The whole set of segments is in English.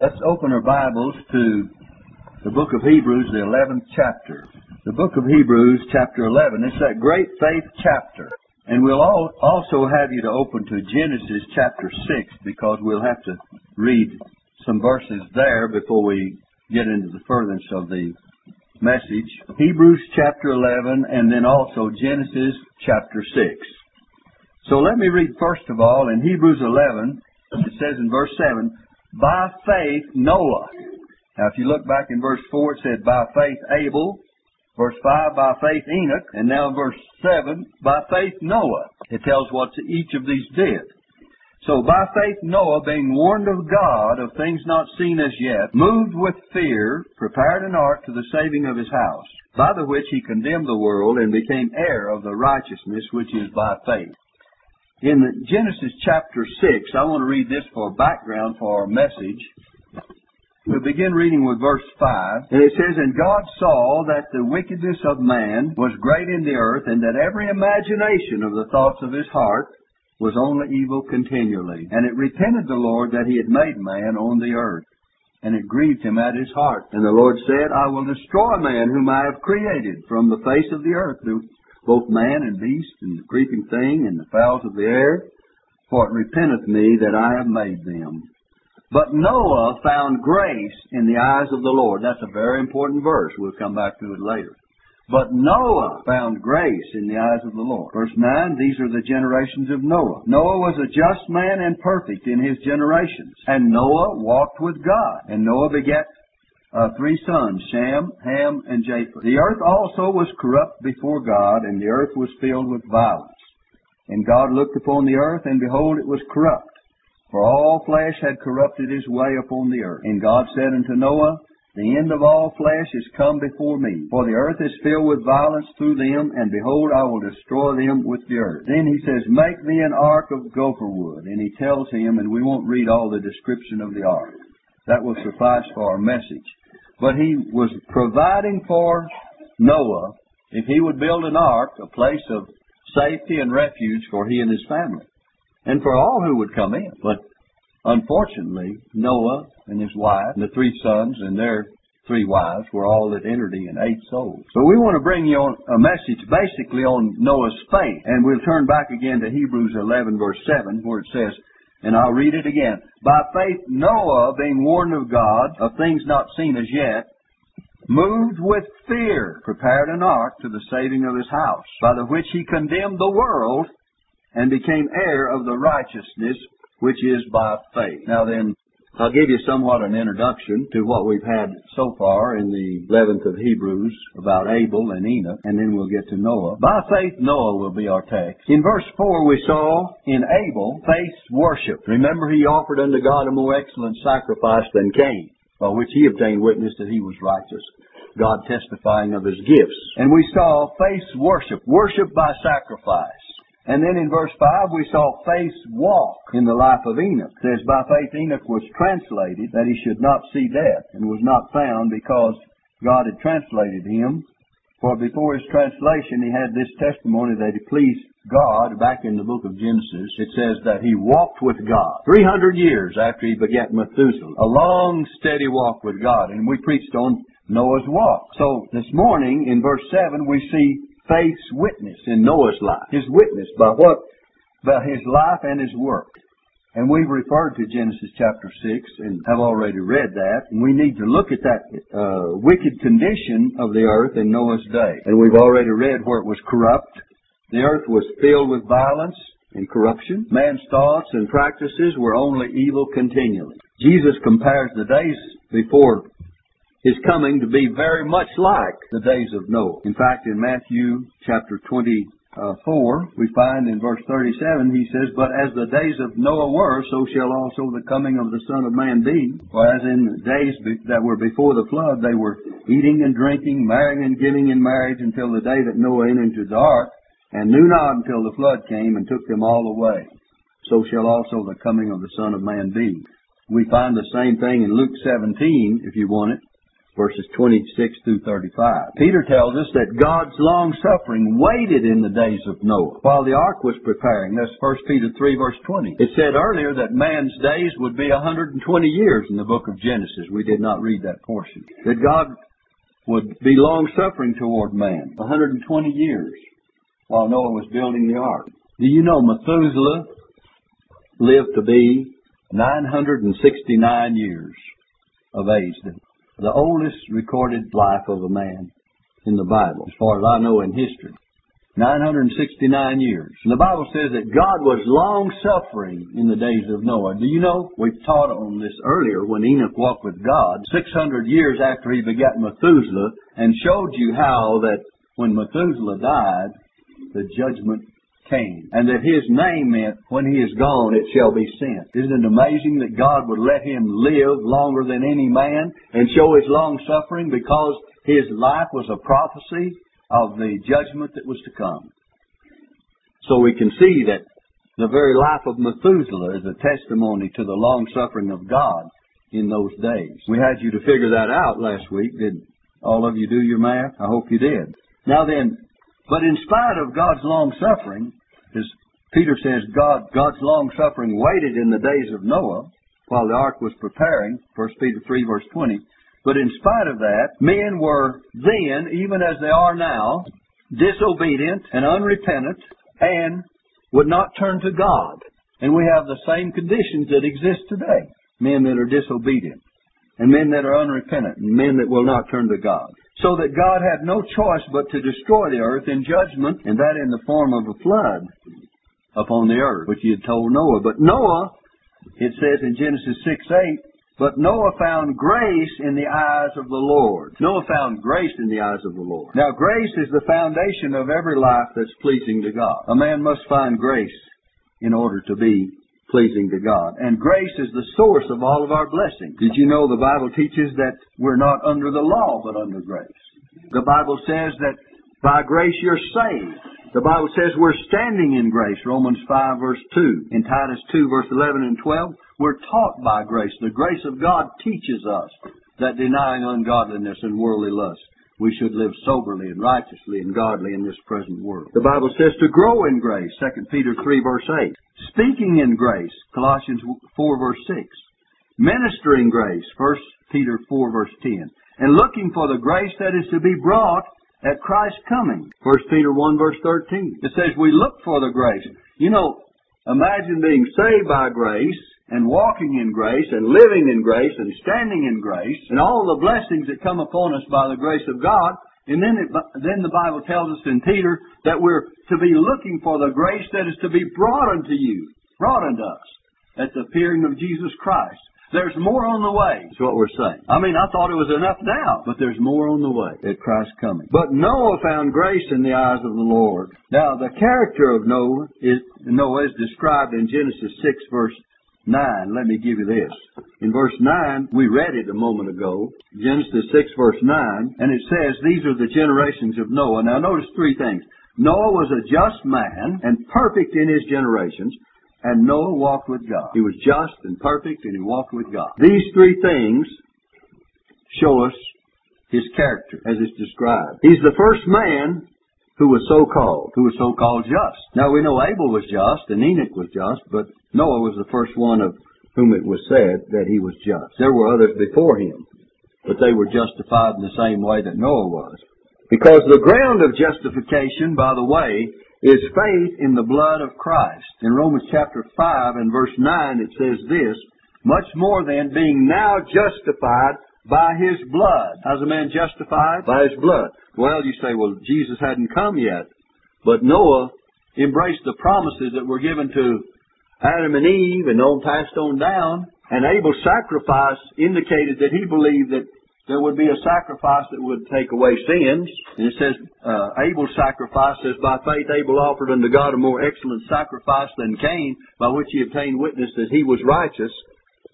Let's open our Bibles to the book of Hebrews, the 11th chapter. The book of Hebrews, chapter 11. It's that great faith chapter. And we'll all also have you to open to Genesis chapter 6 because we'll have to read some verses there before we get into the furtherance of the message. Hebrews chapter 11 and then also Genesis chapter 6. So let me read first of all in Hebrews 11, it says in verse 7, by faith Noah. Now, if you look back in verse 4, it said, by faith Abel. Verse 5, by faith Enoch. And now verse 7, by faith Noah. It tells what each of these did. So by faith Noah, being warned of God of things not seen as yet, moved with fear, prepared an ark to the saving of his house, by the which he condemned the world and became heir of the righteousness which is by faith. In Genesis chapter 6, I want to read this for background for our message. We'll begin reading with verse 5. And it says, And God saw that the wickedness of man was great in the earth, and that every imagination of the thoughts of his heart was only evil continually. And it repented the Lord that he had made man on the earth. And it grieved him at his heart. And the Lord said, I will destroy man whom I have created from the face of the earth, both man and beast, and the creeping thing, and the fowls of the air, for it repenteth me that I have made them. But Noah found grace in the eyes of the Lord. That's a very important verse. We'll come back to it later. But Noah found grace in the eyes of the Lord. Verse 9, these are the generations of Noah. Noah was a just man and perfect in his generations. And Noah walked with God. And Noah begat uh, three sons, Shem, Ham, and Japheth. The earth also was corrupt before God, and the earth was filled with violence. And God looked upon the earth, and behold, it was corrupt. For all flesh had corrupted his way upon the earth. And God said unto Noah, The end of all flesh is come before me. For the earth is filled with violence through them, and behold, I will destroy them with the earth. Then he says, Make thee an ark of gopher wood. And he tells him, and we won't read all the description of the ark. That will suffice for our message. But he was providing for Noah, if he would build an ark, a place of safety and refuge for he and his family, and for all who would come in. But unfortunately, Noah and his wife, and the three sons and their three wives were all that entered in, eight souls. So we want to bring you on a message basically on Noah's faith. And we'll turn back again to Hebrews 11 verse 7 where it says, and I'll read it again. By faith, Noah, being warned of God of things not seen as yet, moved with fear, prepared an ark to the saving of his house, by the which he condemned the world and became heir of the righteousness which is by faith. Now then, I'll give you somewhat an introduction to what we've had so far in the 11th of Hebrews about Abel and Enoch, and then we'll get to Noah. By faith, Noah will be our text. In verse 4, we saw in Abel faith worship. Remember, he offered unto God a more excellent sacrifice than Cain, by which he obtained witness that he was righteous. God testifying of his gifts. And we saw faith worship, worship by sacrifice. And then in verse 5, we saw faith walk in the life of Enoch. It says, By faith Enoch was translated that he should not see death, and was not found because God had translated him. For before his translation, he had this testimony that he pleased God. Back in the book of Genesis, it says that he walked with God 300 years after he begat Methuselah. A long, steady walk with God. And we preached on Noah's walk. So this morning, in verse 7, we see faith's witness in Noah's life. His witness by what? By his life and his work. And we've referred to Genesis chapter 6 and have already read that. And we need to look at that uh, wicked condition of the earth in Noah's day. And we've already read where it was corrupt. The earth was filled with violence and corruption. Man's thoughts and practices were only evil continually. Jesus compares the days before is coming to be very much like the days of Noah. In fact, in Matthew chapter 24, we find in verse 37, he says, But as the days of Noah were, so shall also the coming of the Son of Man be. For as in the days that were before the flood, they were eating and drinking, marrying and giving in marriage until the day that Noah entered into the ark, and knew not until the flood came and took them all away. So shall also the coming of the Son of Man be. We find the same thing in Luke 17, if you want it verses 26 through 35. Peter tells us that God's long suffering waited in the days of Noah while the ark was preparing. That's 1 Peter 3 verse 20. It said earlier that man's days would be 120 years in the book of Genesis. We did not read that portion. That God would be long suffering toward man. 120 years while Noah was building the ark. Do you know Methuselah lived to be 969 years of age? Oldest recorded life of a man in the Bible, as far as I know in history. 969 years. And the Bible says that God was long suffering in the days of Noah. Do you know? We've taught on this earlier when Enoch walked with God, 600 years after he begat Methuselah, and showed you how that when Methuselah died, the judgment came. And that his name meant, when he is gone, it shall be sent. Isn't it amazing that God would let him live longer than any man and show his long suffering because his life was a prophecy of the judgment that was to come? So we can see that the very life of Methuselah is a testimony to the long suffering of God in those days. We had you to figure that out last week. didn't all of you do your math? I hope you did. Now then, but in spite of God's long suffering, as Peter says, God, God's long suffering waited in the days of Noah while the ark was preparing, 1 Peter 3 verse 20. But in spite of that, men were then, even as they are now, disobedient and unrepentant and would not turn to God. And we have the same conditions that exist today. Men that are disobedient and men that are unrepentant and men that will not turn to God so that God had no choice but to destroy the earth in judgment, and that in the form of a flood upon the earth, which he had told Noah. But Noah, it says in Genesis 6 8, but Noah found grace in the eyes of the Lord. Noah found grace in the eyes of the Lord. Now, grace is the foundation of every life that's pleasing to God. A man must find grace in order to be pleasing to God. And grace is the source of all of our blessings. Did you know the Bible teaches that we're not under the law, but under grace? The Bible says that by grace you're saved. The Bible says we're standing in grace, Romans 5 verse 2. In Titus 2 verse 11 and 12, we're taught by grace. The grace of God teaches us that denying ungodliness and worldly lust, we should live soberly and righteously and godly in this present world. The Bible says to grow in grace, 2 Peter 3 verse 8. Speaking in grace, Colossians 4 verse 6. Ministering grace, 1 Peter 4 verse 10. And looking for the grace that is to be brought at Christ's coming, 1 Peter 1 verse 13. It says we look for the grace. You know, imagine being saved by grace and walking in grace and living in grace and standing in grace and all the blessings that come upon us by the grace of God. And then, it, then the Bible tells us in Peter that we're to be looking for the grace that is to be brought unto you, brought unto us at the appearing of Jesus Christ. There's more on the way, is what we're saying. I mean, I thought it was enough now, but there's more on the way at Christ's coming. But Noah found grace in the eyes of the Lord. Now, the character of Noah is, Noah is described in Genesis 6 verse 9, let me give you this. In verse 9, we read it a moment ago, Genesis 6 verse 9, and it says, These are the generations of Noah. Now notice three things. Noah was a just man and perfect in his generations, and Noah walked with God. He was just and perfect, and he walked with God. These three things show us his character as it's described. He's the first man who was so called, who was so called just. Now we know Abel was just and Enoch was just, but Noah was the first one of whom it was said that he was just. There were others before him, but they were justified in the same way that Noah was. Because the ground of justification, by the way, is faith in the blood of Christ. In Romans chapter 5 and verse 9 it says this, much more than being now justified by his blood. How's a man justified? By his blood. Well, you say, well, Jesus hadn't come yet. But Noah embraced the promises that were given to Adam and Eve and on passed on down. And Abel's sacrifice indicated that he believed that there would be a sacrifice that would take away sins. And it says, uh, Abel's sacrifice says, by faith Abel offered unto God a more excellent sacrifice than Cain, by which he obtained witness that he was righteous.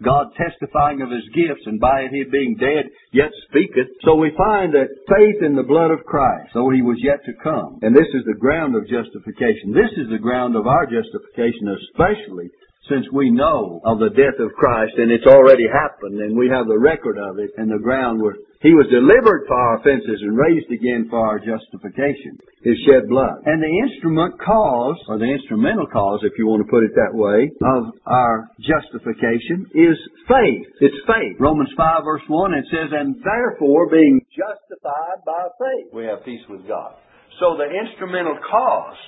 God testifying of his gifts, and by it he being dead yet speaketh. So we find that faith in the blood of Christ, though he was yet to come. And this is the ground of justification. This is the ground of our justification, especially since we know of the death of Christ and it's already happened and we have the record of it and the ground where he was delivered for our offenses and raised again for our justification, his shed blood. And the instrument cause, or the instrumental cause, if you want to put it that way, of our justification is faith. It's faith. Romans 5 verse 1, it says, And therefore, being justified by faith, we have peace with God. So the instrumental cause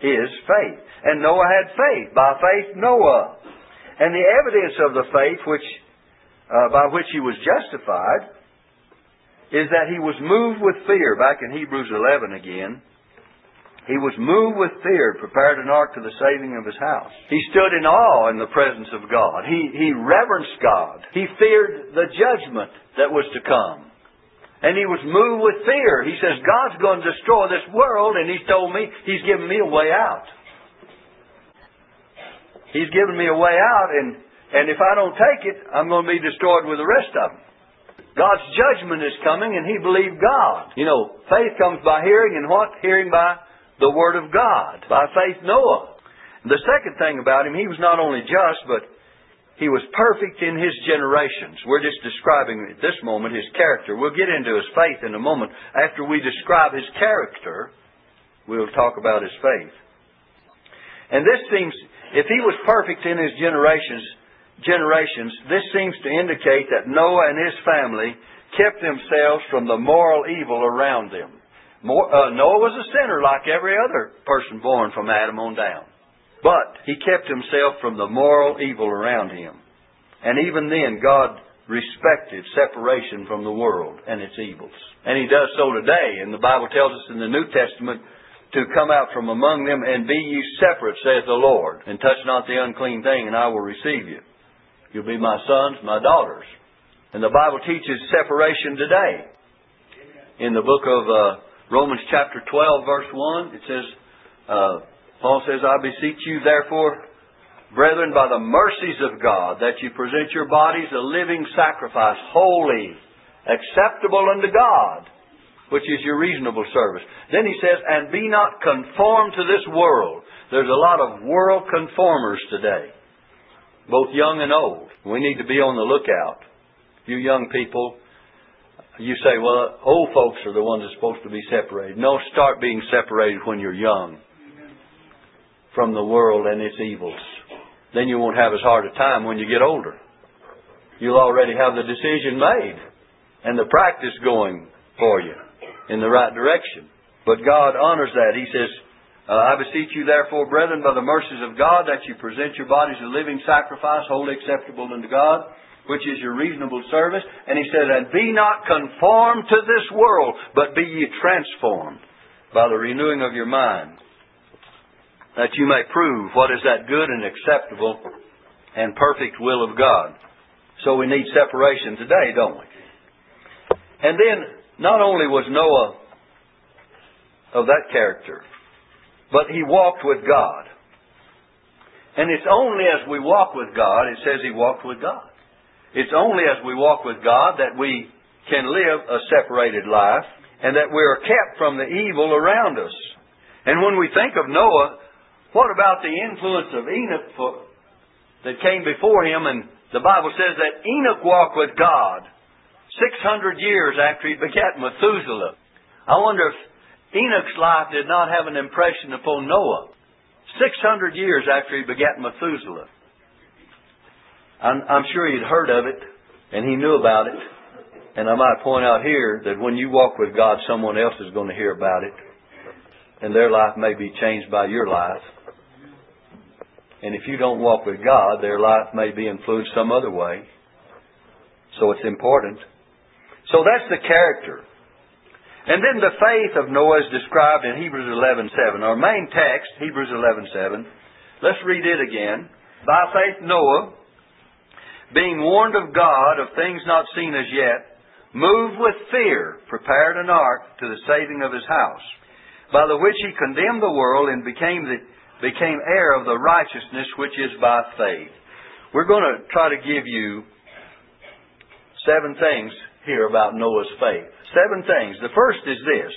is faith. And Noah had faith. By faith, Noah. And the evidence of the faith which, uh, by which he was justified is that he was moved with fear. Back in Hebrews 11 again. He was moved with fear, prepared an ark to the saving of his house. He stood in awe in the presence of God. He, he reverenced God. He feared the judgment that was to come. And he was moved with fear. He says, God's going to destroy this world, and he's told me he's given me a way out. He's given me a way out, and, and if I don't take it, I'm going to be destroyed with the rest of them. God's judgment is coming, and he believed God. You know, faith comes by hearing, and what? Hearing by the Word of God. By faith, Noah. The second thing about him, he was not only just, but he was perfect in his generations. We're just describing at this moment his character. We'll get into his faith in a moment. After we describe his character, we'll talk about his faith. And this seems, if he was perfect in his generations, generations, this seems to indicate that Noah and his family kept themselves from the moral evil around them. More, uh, Noah was a sinner like every other person born from Adam on down. But he kept himself from the moral evil around him. And even then, God respected separation from the world and its evils. And he does so today. And the Bible tells us in the New Testament to come out from among them and be ye separate, saith the Lord, and touch not the unclean thing, and I will receive you. You'll be my sons, my daughters. And the Bible teaches separation today. In the book of uh, Romans chapter 12, verse 1, it says, uh, Paul says, I beseech you, therefore, brethren, by the mercies of God, that you present your bodies a living sacrifice, holy, acceptable unto God, which is your reasonable service. Then he says, and be not conformed to this world. There's a lot of world conformers today, both young and old. We need to be on the lookout. You young people, you say, well, old folks are the ones that's supposed to be separated. No, start being separated when you're young from the world and its evils. Then you won't have as hard a time when you get older. You'll already have the decision made and the practice going for you in the right direction. But God honors that. He says, uh, I beseech you therefore, brethren, by the mercies of God, that you present your bodies a living sacrifice, wholly acceptable unto God, which is your reasonable service. And he says, And be not conformed to this world, but be ye transformed by the renewing of your mind, that you may prove what is that good and acceptable and perfect will of God. So we need separation today, don't we? And then, not only was Noah of that character, but he walked with God. And it's only as we walk with God, it says he walked with God. It's only as we walk with God that we can live a separated life and that we are kept from the evil around us. And when we think of Noah, what about the influence of Enoch for, that came before him? And the Bible says that Enoch walked with God 600 years after he begat Methuselah. I wonder if Enoch's life did not have an impression upon Noah. 600 years after he begat Methuselah. I'm, I'm sure he'd heard of it and he knew about it. And I might point out here that when you walk with God, someone else is going to hear about it. And their life may be changed by your life. And if you don't walk with God, their life may be influenced some other way. So it's important. So that's the character. And then the faith of Noah is described in Hebrews 11:7. Our main text, Hebrews 11:7. Let's read it again. By faith Noah, being warned of God of things not seen as yet, moved with fear, prepared an ark to the saving of his house, by the which he condemned the world and became the became heir of the righteousness which is by faith. We're going to try to give you seven things here about Noah's faith. Seven things. The first is this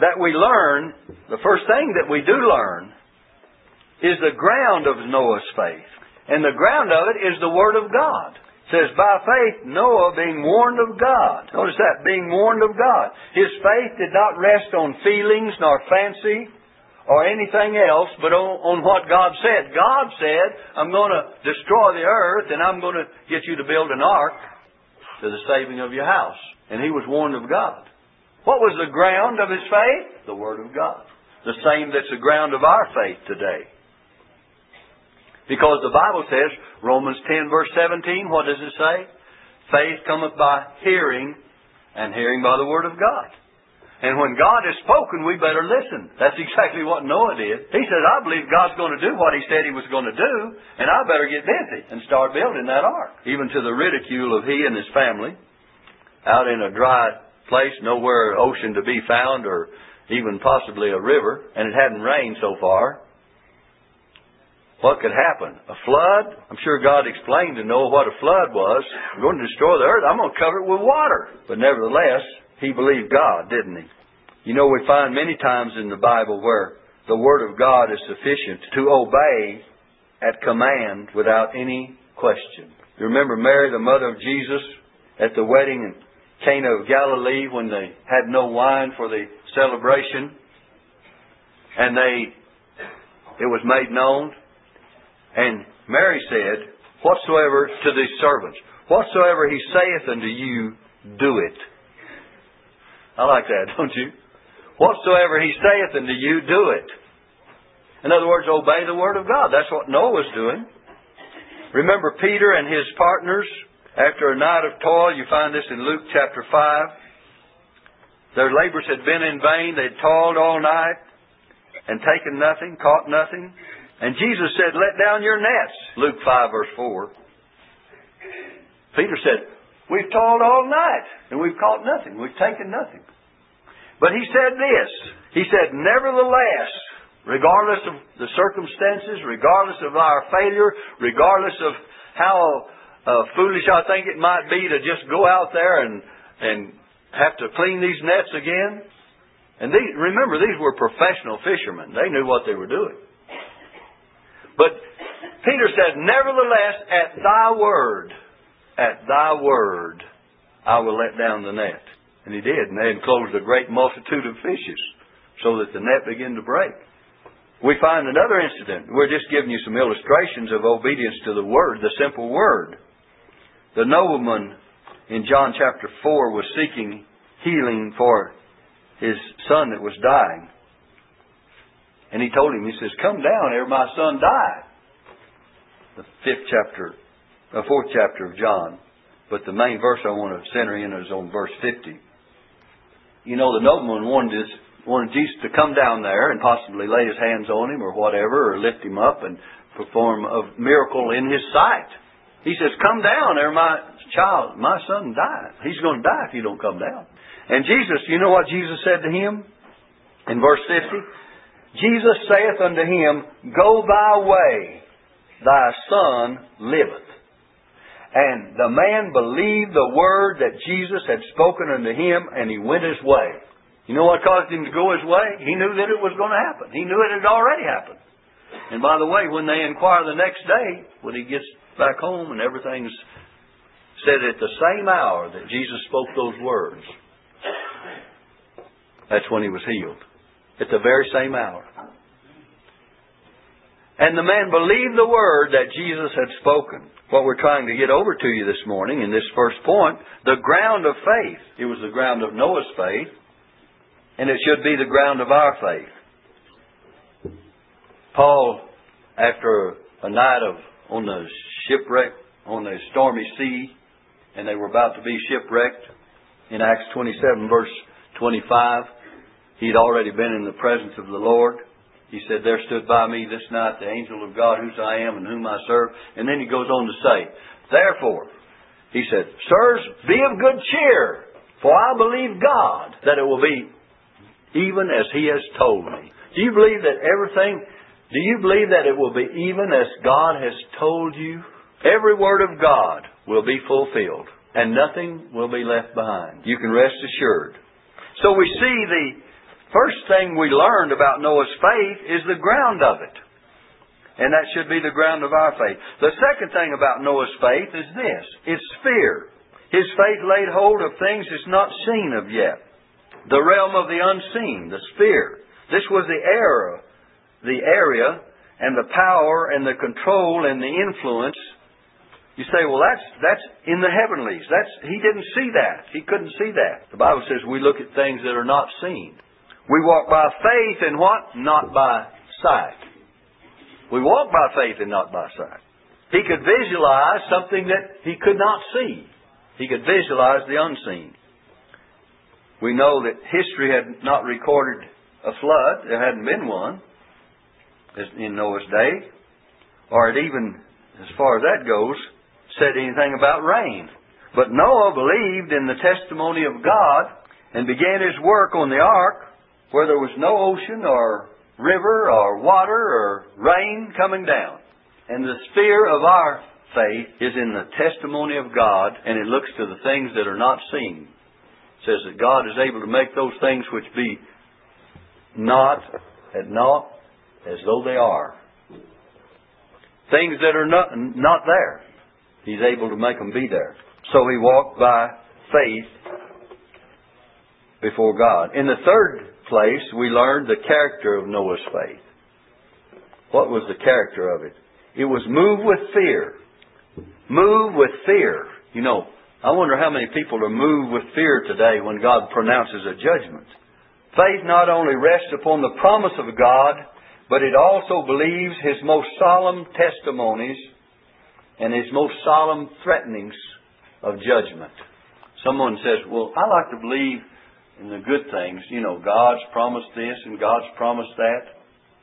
that we learn, the first thing that we do learn is the ground of Noah's faith. And the ground of it is the Word of God. It says, by faith, Noah being warned of God. Notice that, being warned of God. His faith did not rest on feelings nor fancy or anything else but on, on what God said. God said, I'm going to destroy the earth and I'm going to get you to build an ark to the saving of your house. And he was warned of God. What was the ground of his faith? The Word of God. The same that's the ground of our faith today. Because the Bible says, Romans 10 verse 17, what does it say? Faith cometh by hearing, and hearing by the Word of God. And when God has spoken, we better listen. That's exactly what Noah did. He said, I believe God's going to do what He said He was going to do, and I better get busy and start building that ark. Even to the ridicule of he and his family, out in a dry place, nowhere ocean to be found, or even possibly a river, and it hadn't rained so far. What could happen? A flood? I'm sure God explained to Noah what a flood was. I'm going to destroy the earth. I'm going to cover it with water. But nevertheless, he believed God, didn't he? You know, we find many times in the Bible where the Word of God is sufficient to obey at command without any question. You remember Mary, the mother of Jesus, at the wedding in Cana of Galilee when they had no wine for the celebration, and they it was made known and Mary said, Whatsoever to the servants, whatsoever he saith unto you, do it. I like that, don't you? Whatsoever he saith unto you, do it. In other words, obey the word of God. That's what Noah was doing. Remember Peter and his partners, after a night of toil, you find this in Luke chapter 5. Their labors had been in vain. They'd toiled all night and taken nothing, caught nothing. And Jesus said, Let down your nets. Luke 5, verse 4. Peter said, We've toiled all night and we've caught nothing. We've taken nothing. But he said this He said, Nevertheless, regardless of the circumstances, regardless of our failure, regardless of how uh, foolish I think it might be to just go out there and, and have to clean these nets again. And remember, these were professional fishermen. They knew what they were doing. But Peter said, Nevertheless, at thy word, at thy word, I will let down the net. And he did, and they enclosed a great multitude of fishes, so that the net began to break. We find another incident. We're just giving you some illustrations of obedience to the word, the simple word. The nobleman in John chapter 4 was seeking healing for his son that was dying. And he told him, he says, Come down ere my son die. The fifth chapter, the fourth chapter of John. But the main verse I want to center in is on verse 50. You know, the nobleman wanted, his, wanted Jesus to come down there and possibly lay his hands on him or whatever, or lift him up and perform a miracle in his sight. He says, Come down ere my child, my son die. He's going to die if you don't come down. And Jesus, you know what Jesus said to him in verse 50? Jesus saith unto him, Go thy way, thy son liveth. And the man believed the word that Jesus had spoken unto him, and he went his way. You know what caused him to go his way? He knew that it was going to happen. He knew it had already happened. And by the way, when they inquire the next day, when he gets back home and everything's said at the same hour that Jesus spoke those words, that's when he was healed at the very same hour. And the man believed the word that Jesus had spoken. What we're trying to get over to you this morning in this first point, the ground of faith. It was the ground of Noah's faith, and it should be the ground of our faith. Paul, after a night of on the shipwreck on the stormy sea, and they were about to be shipwrecked, in Acts 27 verse 25, He'd already been in the presence of the Lord. He said, There stood by me this night the angel of God, whose I am and whom I serve. And then he goes on to say, Therefore, he said, Sirs, be of good cheer, for I believe God that it will be even as he has told me. Do you believe that everything, do you believe that it will be even as God has told you? Every word of God will be fulfilled, and nothing will be left behind. You can rest assured. So we see the First thing we learned about Noah's faith is the ground of it. And that should be the ground of our faith. The second thing about Noah's faith is this it's fear. His faith laid hold of things that's not seen of yet. The realm of the unseen, the sphere. This was the era, the area, and the power, and the control, and the influence. You say, well, that's that's in the heavenlies. That's he didn't see that. He couldn't see that. The Bible says we look at things that are not seen. We walk by faith and what? Not by sight. We walk by faith and not by sight. He could visualize something that he could not see. He could visualize the unseen. We know that history had not recorded a flood. There hadn't been one in Noah's day. Or it even, as far as that goes, said anything about rain. But Noah believed in the testimony of God and began his work on the ark where there was no ocean or river or water or rain coming down. And the sphere of our faith is in the testimony of God, and it looks to the things that are not seen. It says that God is able to make those things which be not at naught as though they are. Things that are not, not there, He's able to make them be there. So he walked by faith before God. In the third place, we learned the character of Noah's faith. What was the character of it? It was moved with fear. Move with fear. You know, I wonder how many people are moved with fear today when God pronounces a judgment. Faith not only rests upon the promise of God, but it also believes His most solemn testimonies and His most solemn threatenings of judgment. Someone says, Well, I like to believe in the good things. You know, God's promised this and God's promised that.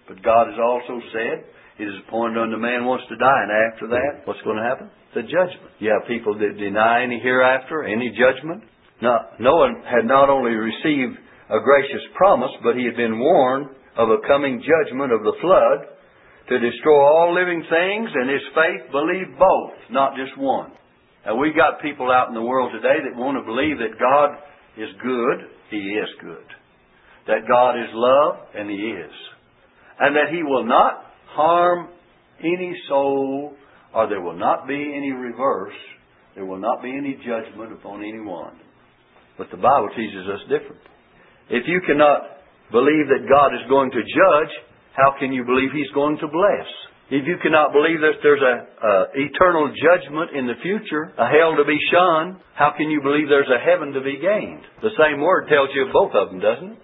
But God has also said, It is appointed unto man once to die, and after that, what's going to happen? the judgment. You have people that deny any hereafter, any judgment. Now, Noah had not only received a gracious promise, but he had been warned of a coming judgment of the flood to destroy all living things, and his faith believed both, not just one. Now, we've got people out in the world today that want to believe that God is good. He is good. That God is love, and He is. And that He will not harm any soul or there will not be any reverse. There will not be any judgment upon anyone. But the Bible teaches us different. If you cannot believe that God is going to judge, how can you believe He's going to bless? If you cannot believe that there's a, a eternal judgment in the future, a hell to be shunned, how can you believe there's a heaven to be gained? The same word tells you both of them, doesn't it?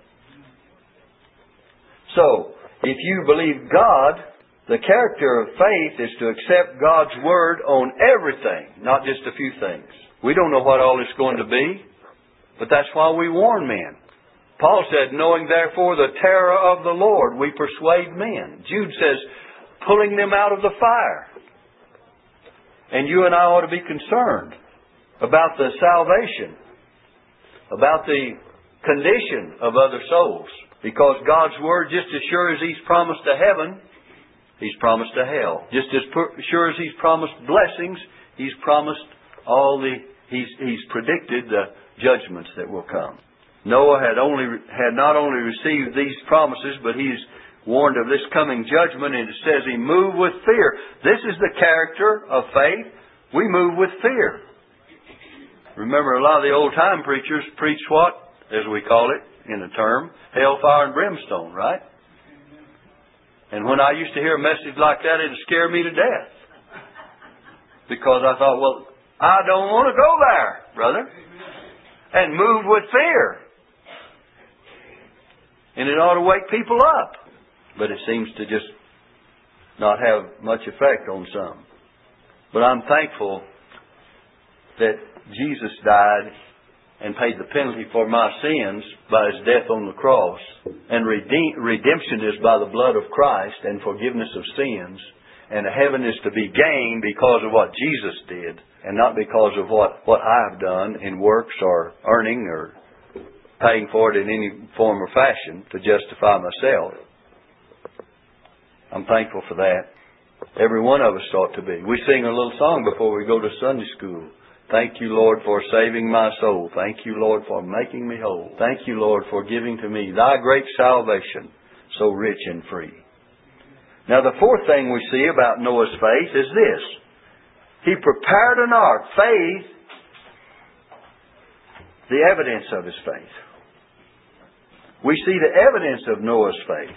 So, if you believe God the character of faith is to accept God's Word on everything, not just a few things. We don't know what all it's going to be, but that's why we warn men. Paul said, knowing therefore the terror of the Lord, we persuade men. Jude says, pulling them out of the fire. And you and I ought to be concerned about the salvation, about the condition of other souls. Because God's Word, just as sure as He's promised to heaven, He's promised a hell. Just as sure as He's promised blessings, He's promised all the, He's, he's predicted the judgments that will come. Noah had only, had not only received these promises, but he's warned of this coming judgment, and it says he moved with fear. This is the character of faith. We move with fear. Remember, a lot of the old time preachers preach what? As we call it in the term, hellfire and brimstone, right? And when I used to hear a message like that, it'd scare me to death. Because I thought, well, I don't want to go there, brother. And move with fear. And it ought to wake people up. But it seems to just not have much effect on some. But I'm thankful that Jesus died and paid the penalty for my sins by his death on the cross. And redemption is by the blood of Christ and forgiveness of sins. And heaven is to be gained because of what Jesus did and not because of what, what I've done in works or earning or paying for it in any form or fashion to justify myself. I'm thankful for that. Every one of us ought to be. We sing a little song before we go to Sunday school. Thank you, Lord, for saving my soul. Thank you, Lord, for making me whole. Thank you, Lord, for giving to me thy great salvation, so rich and free. Now, the fourth thing we see about Noah's faith is this. He prepared an ark. Faith, the evidence of his faith. We see the evidence of Noah's faith.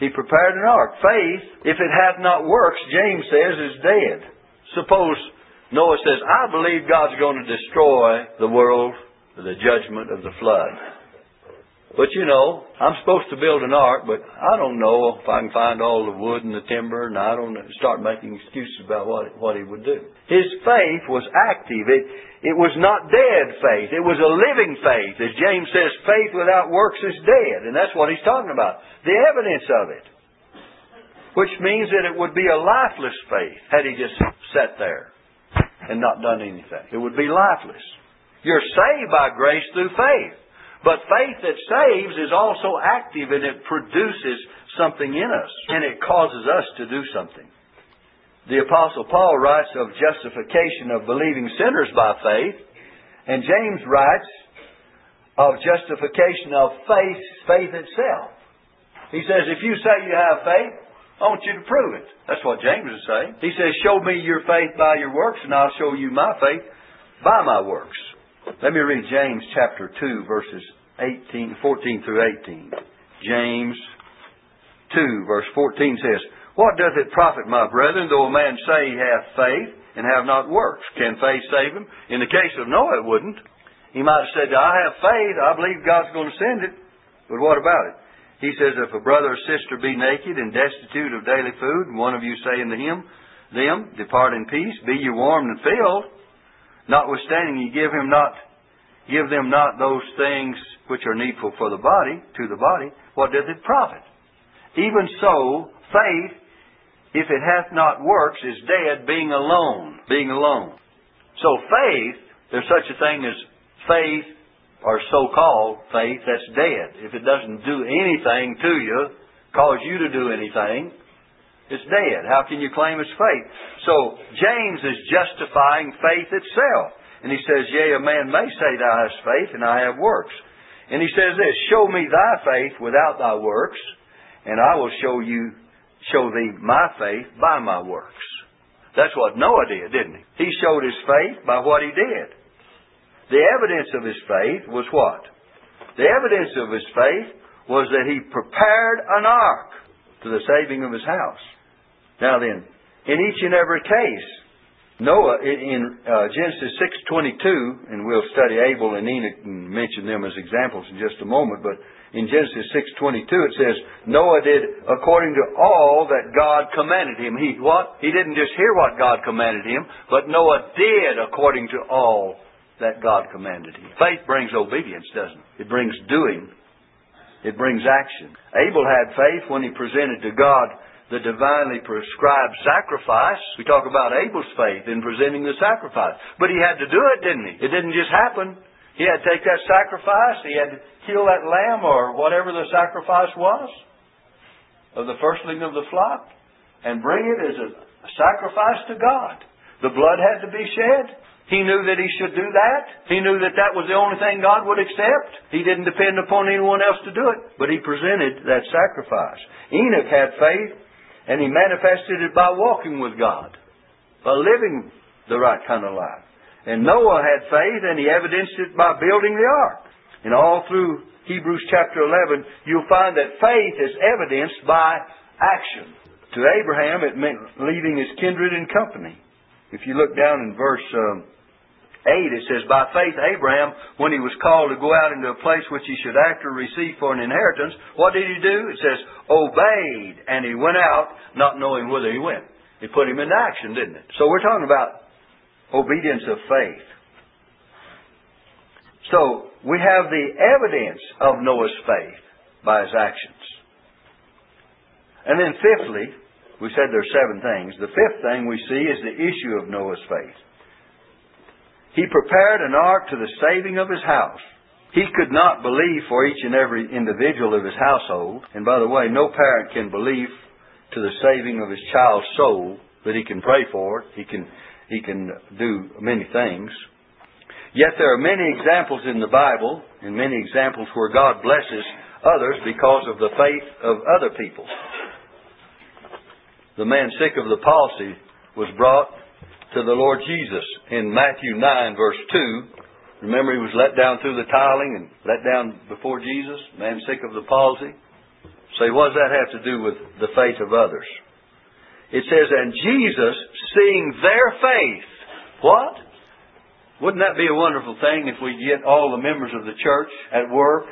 He prepared an ark. Faith, if it hath not works, James says, is dead. Suppose Noah says, I believe God's going to destroy the world, with the judgment of the flood. But you know, I'm supposed to build an ark, but I don't know if I can find all the wood and the timber, and I don't start making excuses about what what he would do. His faith was active. It it was not dead faith. It was a living faith. As James says, faith without works is dead, and that's what he's talking about. The evidence of it, which means that it would be a lifeless faith had he just sat there and not done anything. It would be lifeless. You're saved by grace through faith. But faith that saves is also active and it produces something in us and it causes us to do something. The Apostle Paul writes of justification of believing sinners by faith, and James writes of justification of faith, faith itself. He says, if you say you have faith, I want you to prove it. That's what James is saying. He says, show me your faith by your works, and I'll show you my faith by my works. Let me read James chapter 2, verses 18, 14 through 18. James 2, verse 14 says, What doth it profit, my brethren, though a man say he hath faith and have not works? Can faith save him? In the case of Noah, it wouldn't. He might have said, I have faith, I believe God's going to send it. But what about it? He says, If a brother or sister be naked and destitute of daily food, and one of you say unto him, them, depart in peace, be ye warmed and filled, Notwithstanding, you give him not, give them not those things which are needful for the body, to the body. What doth it profit? Even so, faith, if it hath not works, is dead, being alone, being alone. So faith, there's such a thing as faith, or so-called faith, that's dead. If it doesn't do anything to you, cause you to do anything, it's dead. How can you claim it's faith? So James is justifying faith itself. And he says, Yea, a man may say thou hast faith, and I have works. And he says this, Show me thy faith without thy works, and I will show you, show thee my faith by my works. That's what Noah did, didn't he? He showed his faith by what he did. The evidence of his faith was what? The evidence of his faith was that he prepared an ark to the saving of his house. Now then, in each and every case, Noah in uh, Genesis 6:22, and we'll study Abel and Enoch and mention them as examples in just a moment. But in Genesis 6:22 it says Noah did according to all that God commanded him. He what? He didn't just hear what God commanded him, but Noah did according to all that God commanded him. Faith brings obedience, doesn't it? It brings doing. It brings action. Abel had faith when he presented to God the divinely prescribed sacrifice. We talk about Abel's faith in presenting the sacrifice. But he had to do it, didn't he? It didn't just happen. He had to take that sacrifice, he had to kill that lamb or whatever the sacrifice was of the firstling of the flock and bring it as a sacrifice to God. The blood had to be shed. He knew that he should do that. He knew that that was the only thing God would accept. He didn't depend upon anyone else to do it, but he presented that sacrifice. Enoch had faith and he manifested it by walking with God, by living the right kind of life. And Noah had faith and he evidenced it by building the ark. And all through Hebrews chapter 11, you'll find that faith is evidenced by action. To Abraham, it meant leaving his kindred and company. If you look down in verse um, 8, it says, By faith Abraham, when he was called to go out into a place which he should after receive for an inheritance, what did he do? It says, obeyed, and he went out not knowing whither he went. It put him into action, didn't it? So we're talking about obedience of faith. So we have the evidence of Noah's faith by his actions. And then fifthly, we said there are seven things. The fifth thing we see is the issue of Noah's faith. He prepared an ark to the saving of his house. He could not believe for each and every individual of his household. And by the way, no parent can believe to the saving of his child's soul that he can pray for it. He can, he can do many things. Yet there are many examples in the Bible and many examples where God blesses others because of the faith of other people. the man sick of the palsy was brought to the Lord Jesus in Matthew 9, verse 2. Remember, he was let down through the tiling and let down before Jesus, man sick of the palsy. Say, what does that have to do with the faith of others? It says, and Jesus, seeing their faith, what? Wouldn't that be a wonderful thing if we get all the members of the church at work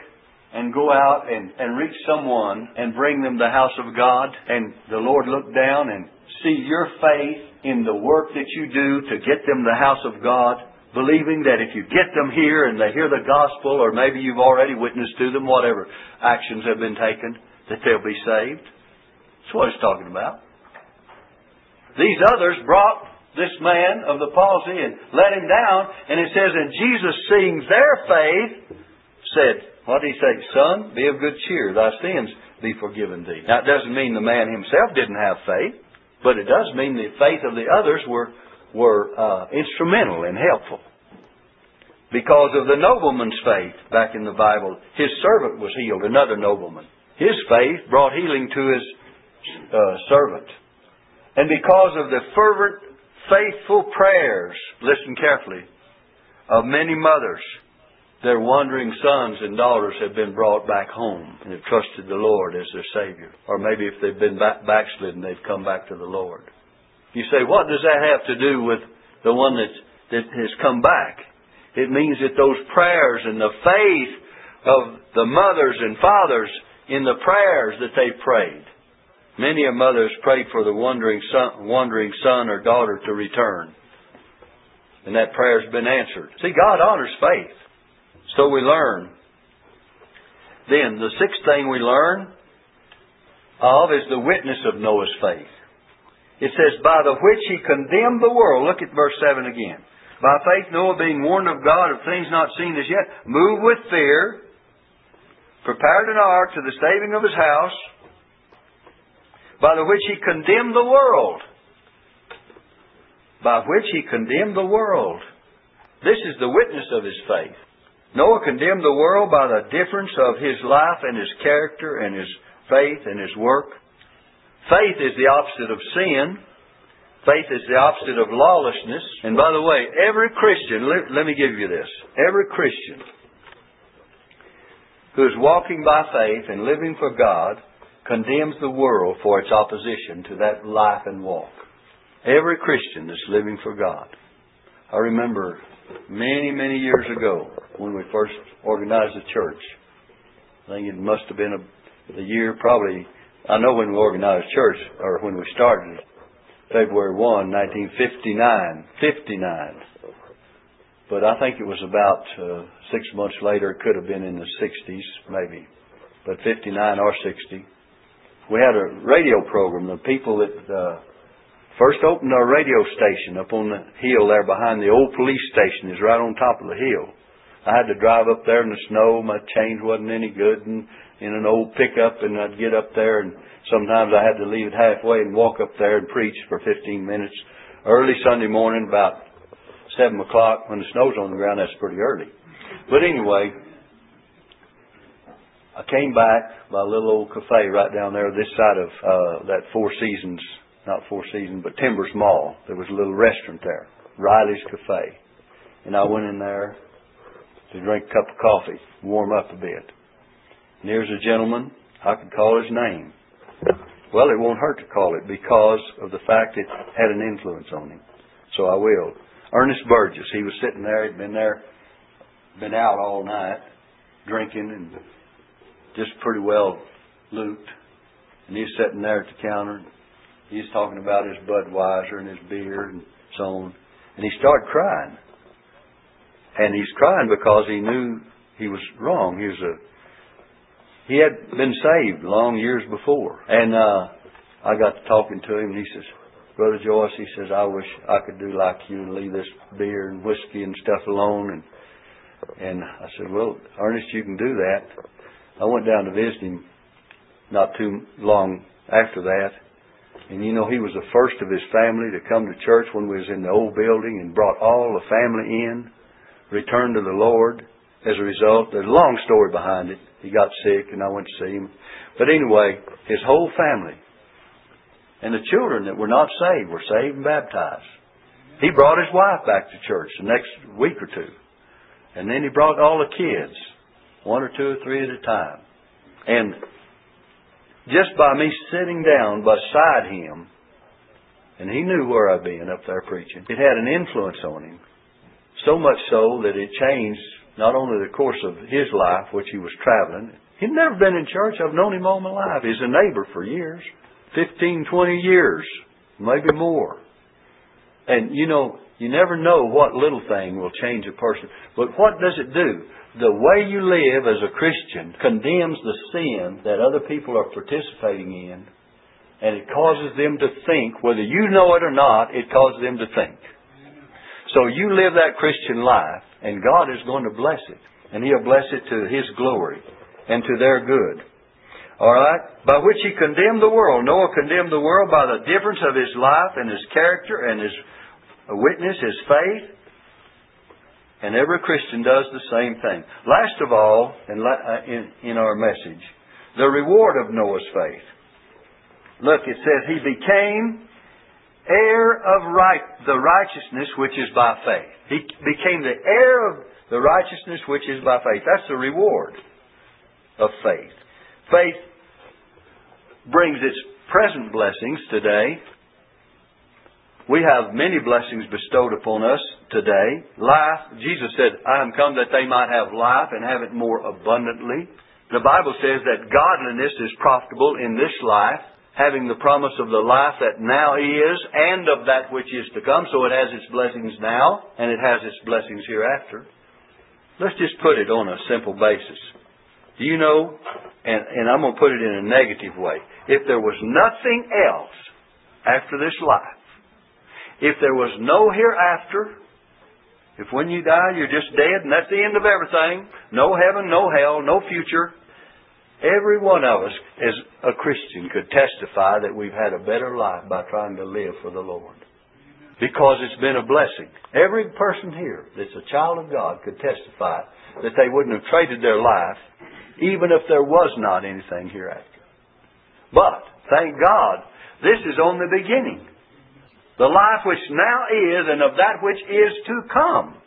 and go out and, and reach someone and bring them the house of God and the Lord look down and see your faith in the work that you do to get them the house of God, believing that if you get them here and they hear the gospel or maybe you've already witnessed to them, whatever actions have been taken, that they'll be saved. That's what it's talking about. These others brought this man of the palsy and let him down, and it says, And Jesus, seeing their faith, said, what did he say? Son, be of good cheer. Thy sins be forgiven thee. Now, it doesn't mean the man himself didn't have faith, but it does mean the faith of the others were, were uh, instrumental and helpful. Because of the nobleman's faith back in the Bible, his servant was healed, another nobleman. His faith brought healing to his uh, servant. And because of the fervent, faithful prayers, listen carefully, of many mothers, their wandering sons and daughters have been brought back home and have trusted the Lord as their Savior. Or maybe if they've been back, backslidden, they've come back to the Lord. You say, what does that have to do with the one that's, that has come back? It means that those prayers and the faith of the mothers and fathers in the prayers that they prayed. Many a mother has prayed for the wandering son, wandering son or daughter to return. And that prayer has been answered. See, God honors faith. So we learn. Then, the sixth thing we learn of is the witness of Noah's faith. It says, by the which he condemned the world. Look at verse 7 again. By faith, Noah, being warned of God of things not seen as yet, moved with fear, prepared an ark to the saving of his house, by the which he condemned the world. By which he condemned the world. This is the witness of his faith. Noah condemned the world by the difference of his life and his character and his faith and his work. Faith is the opposite of sin. Faith is the opposite of lawlessness. And by the way, every Christian, let, let me give you this. Every Christian who is walking by faith and living for God condemns the world for its opposition to that life and walk. Every Christian that's living for God. I remember many, many years ago when we first organized the church. I think it must have been a, the year probably, I know when we organized church, or when we started, February 1, 1959. 59. But I think it was about uh, six months later. It could have been in the 60s, maybe. But 59 or 60. We had a radio program. The people that uh, First opened our radio station up on the hill there behind the old police station is right on top of the hill. I had to drive up there in the snow. My change wasn't any good and in an old pickup and I'd get up there and sometimes I had to leave it halfway and walk up there and preach for 15 minutes. Early Sunday morning about 7 o'clock when the snow's on the ground, that's pretty early. But anyway, I came back by a little old cafe right down there this side of uh, that Four Seasons not Four Seasons, but Timbers Mall. There was a little restaurant there, Riley's Cafe. And I went in there to drink a cup of coffee, warm up a bit. And here's a gentleman, I could call his name. Well, it won't hurt to call it because of the fact it had an influence on him. So I will. Ernest Burgess, he was sitting there, he'd been there, been out all night, drinking and just pretty well looped. And he's sitting there at the counter He's talking about his Budweiser and his beer and so on. And he started crying. And he's crying because he knew he was wrong. He was a he had been saved long years before. And uh I got to talking to him and he says, Brother Joyce, he says, I wish I could do like you and leave this beer and whiskey and stuff alone and and I said, Well, Ernest, you can do that. I went down to visit him not too long after that and you know, he was the first of his family to come to church when we was in the old building and brought all the family in, returned to the Lord. As a result, there's a long story behind it. He got sick and I went to see him. But anyway, his whole family And the children that were not saved were saved and baptized. He brought his wife back to church the next week or two. And then he brought all the kids, one or two or three at a time. And just by me sitting down beside him, and he knew where I'd been up there preaching, it had an influence on him. So much so that it changed not only the course of his life, which he was traveling. He'd never been in church. I've known him all my life. He's a neighbor for years. 15, 20 years, maybe more. And you know, you never know what little thing will change a person. But what does it do? The way you live as a Christian condemns the sin that other people are participating in, and it causes them to think, whether you know it or not, it causes them to think. So you live that Christian life, and God is going to bless it. And He'll bless it to His glory and to their good. All right? By which he condemned the world. Noah condemned the world by the difference of his life and his character and his witness, his faith. And every Christian does the same thing. Last of all, uh, in our message, the reward of Noah's faith. Look, it says, He became heir of right, the righteousness which is by faith. He became the heir of the righteousness which is by faith. That's the reward of faith. Faith brings its present blessings today. We have many blessings bestowed upon us today. Life, Jesus said, I am come that they might have life and have it more abundantly. The Bible says that godliness is profitable in this life, having the promise of the life that now is and of that which is to come. So it has its blessings now and it has its blessings hereafter. Let's just put it on a simple basis. Do you know, and, and I'm going to put it in a negative way, if there was nothing else after this life, if there was no hereafter, if when you die you're just dead and that's the end of everything, no heaven, no hell, no future, every one of us as a Christian could testify that we've had a better life by trying to live for the Lord. Because it's been a blessing. Every person here that's a child of God could testify that they wouldn't have traded their life even if there was not anything hereafter. But, thank God, this is on the beginning. The life which now is and of that which is to come.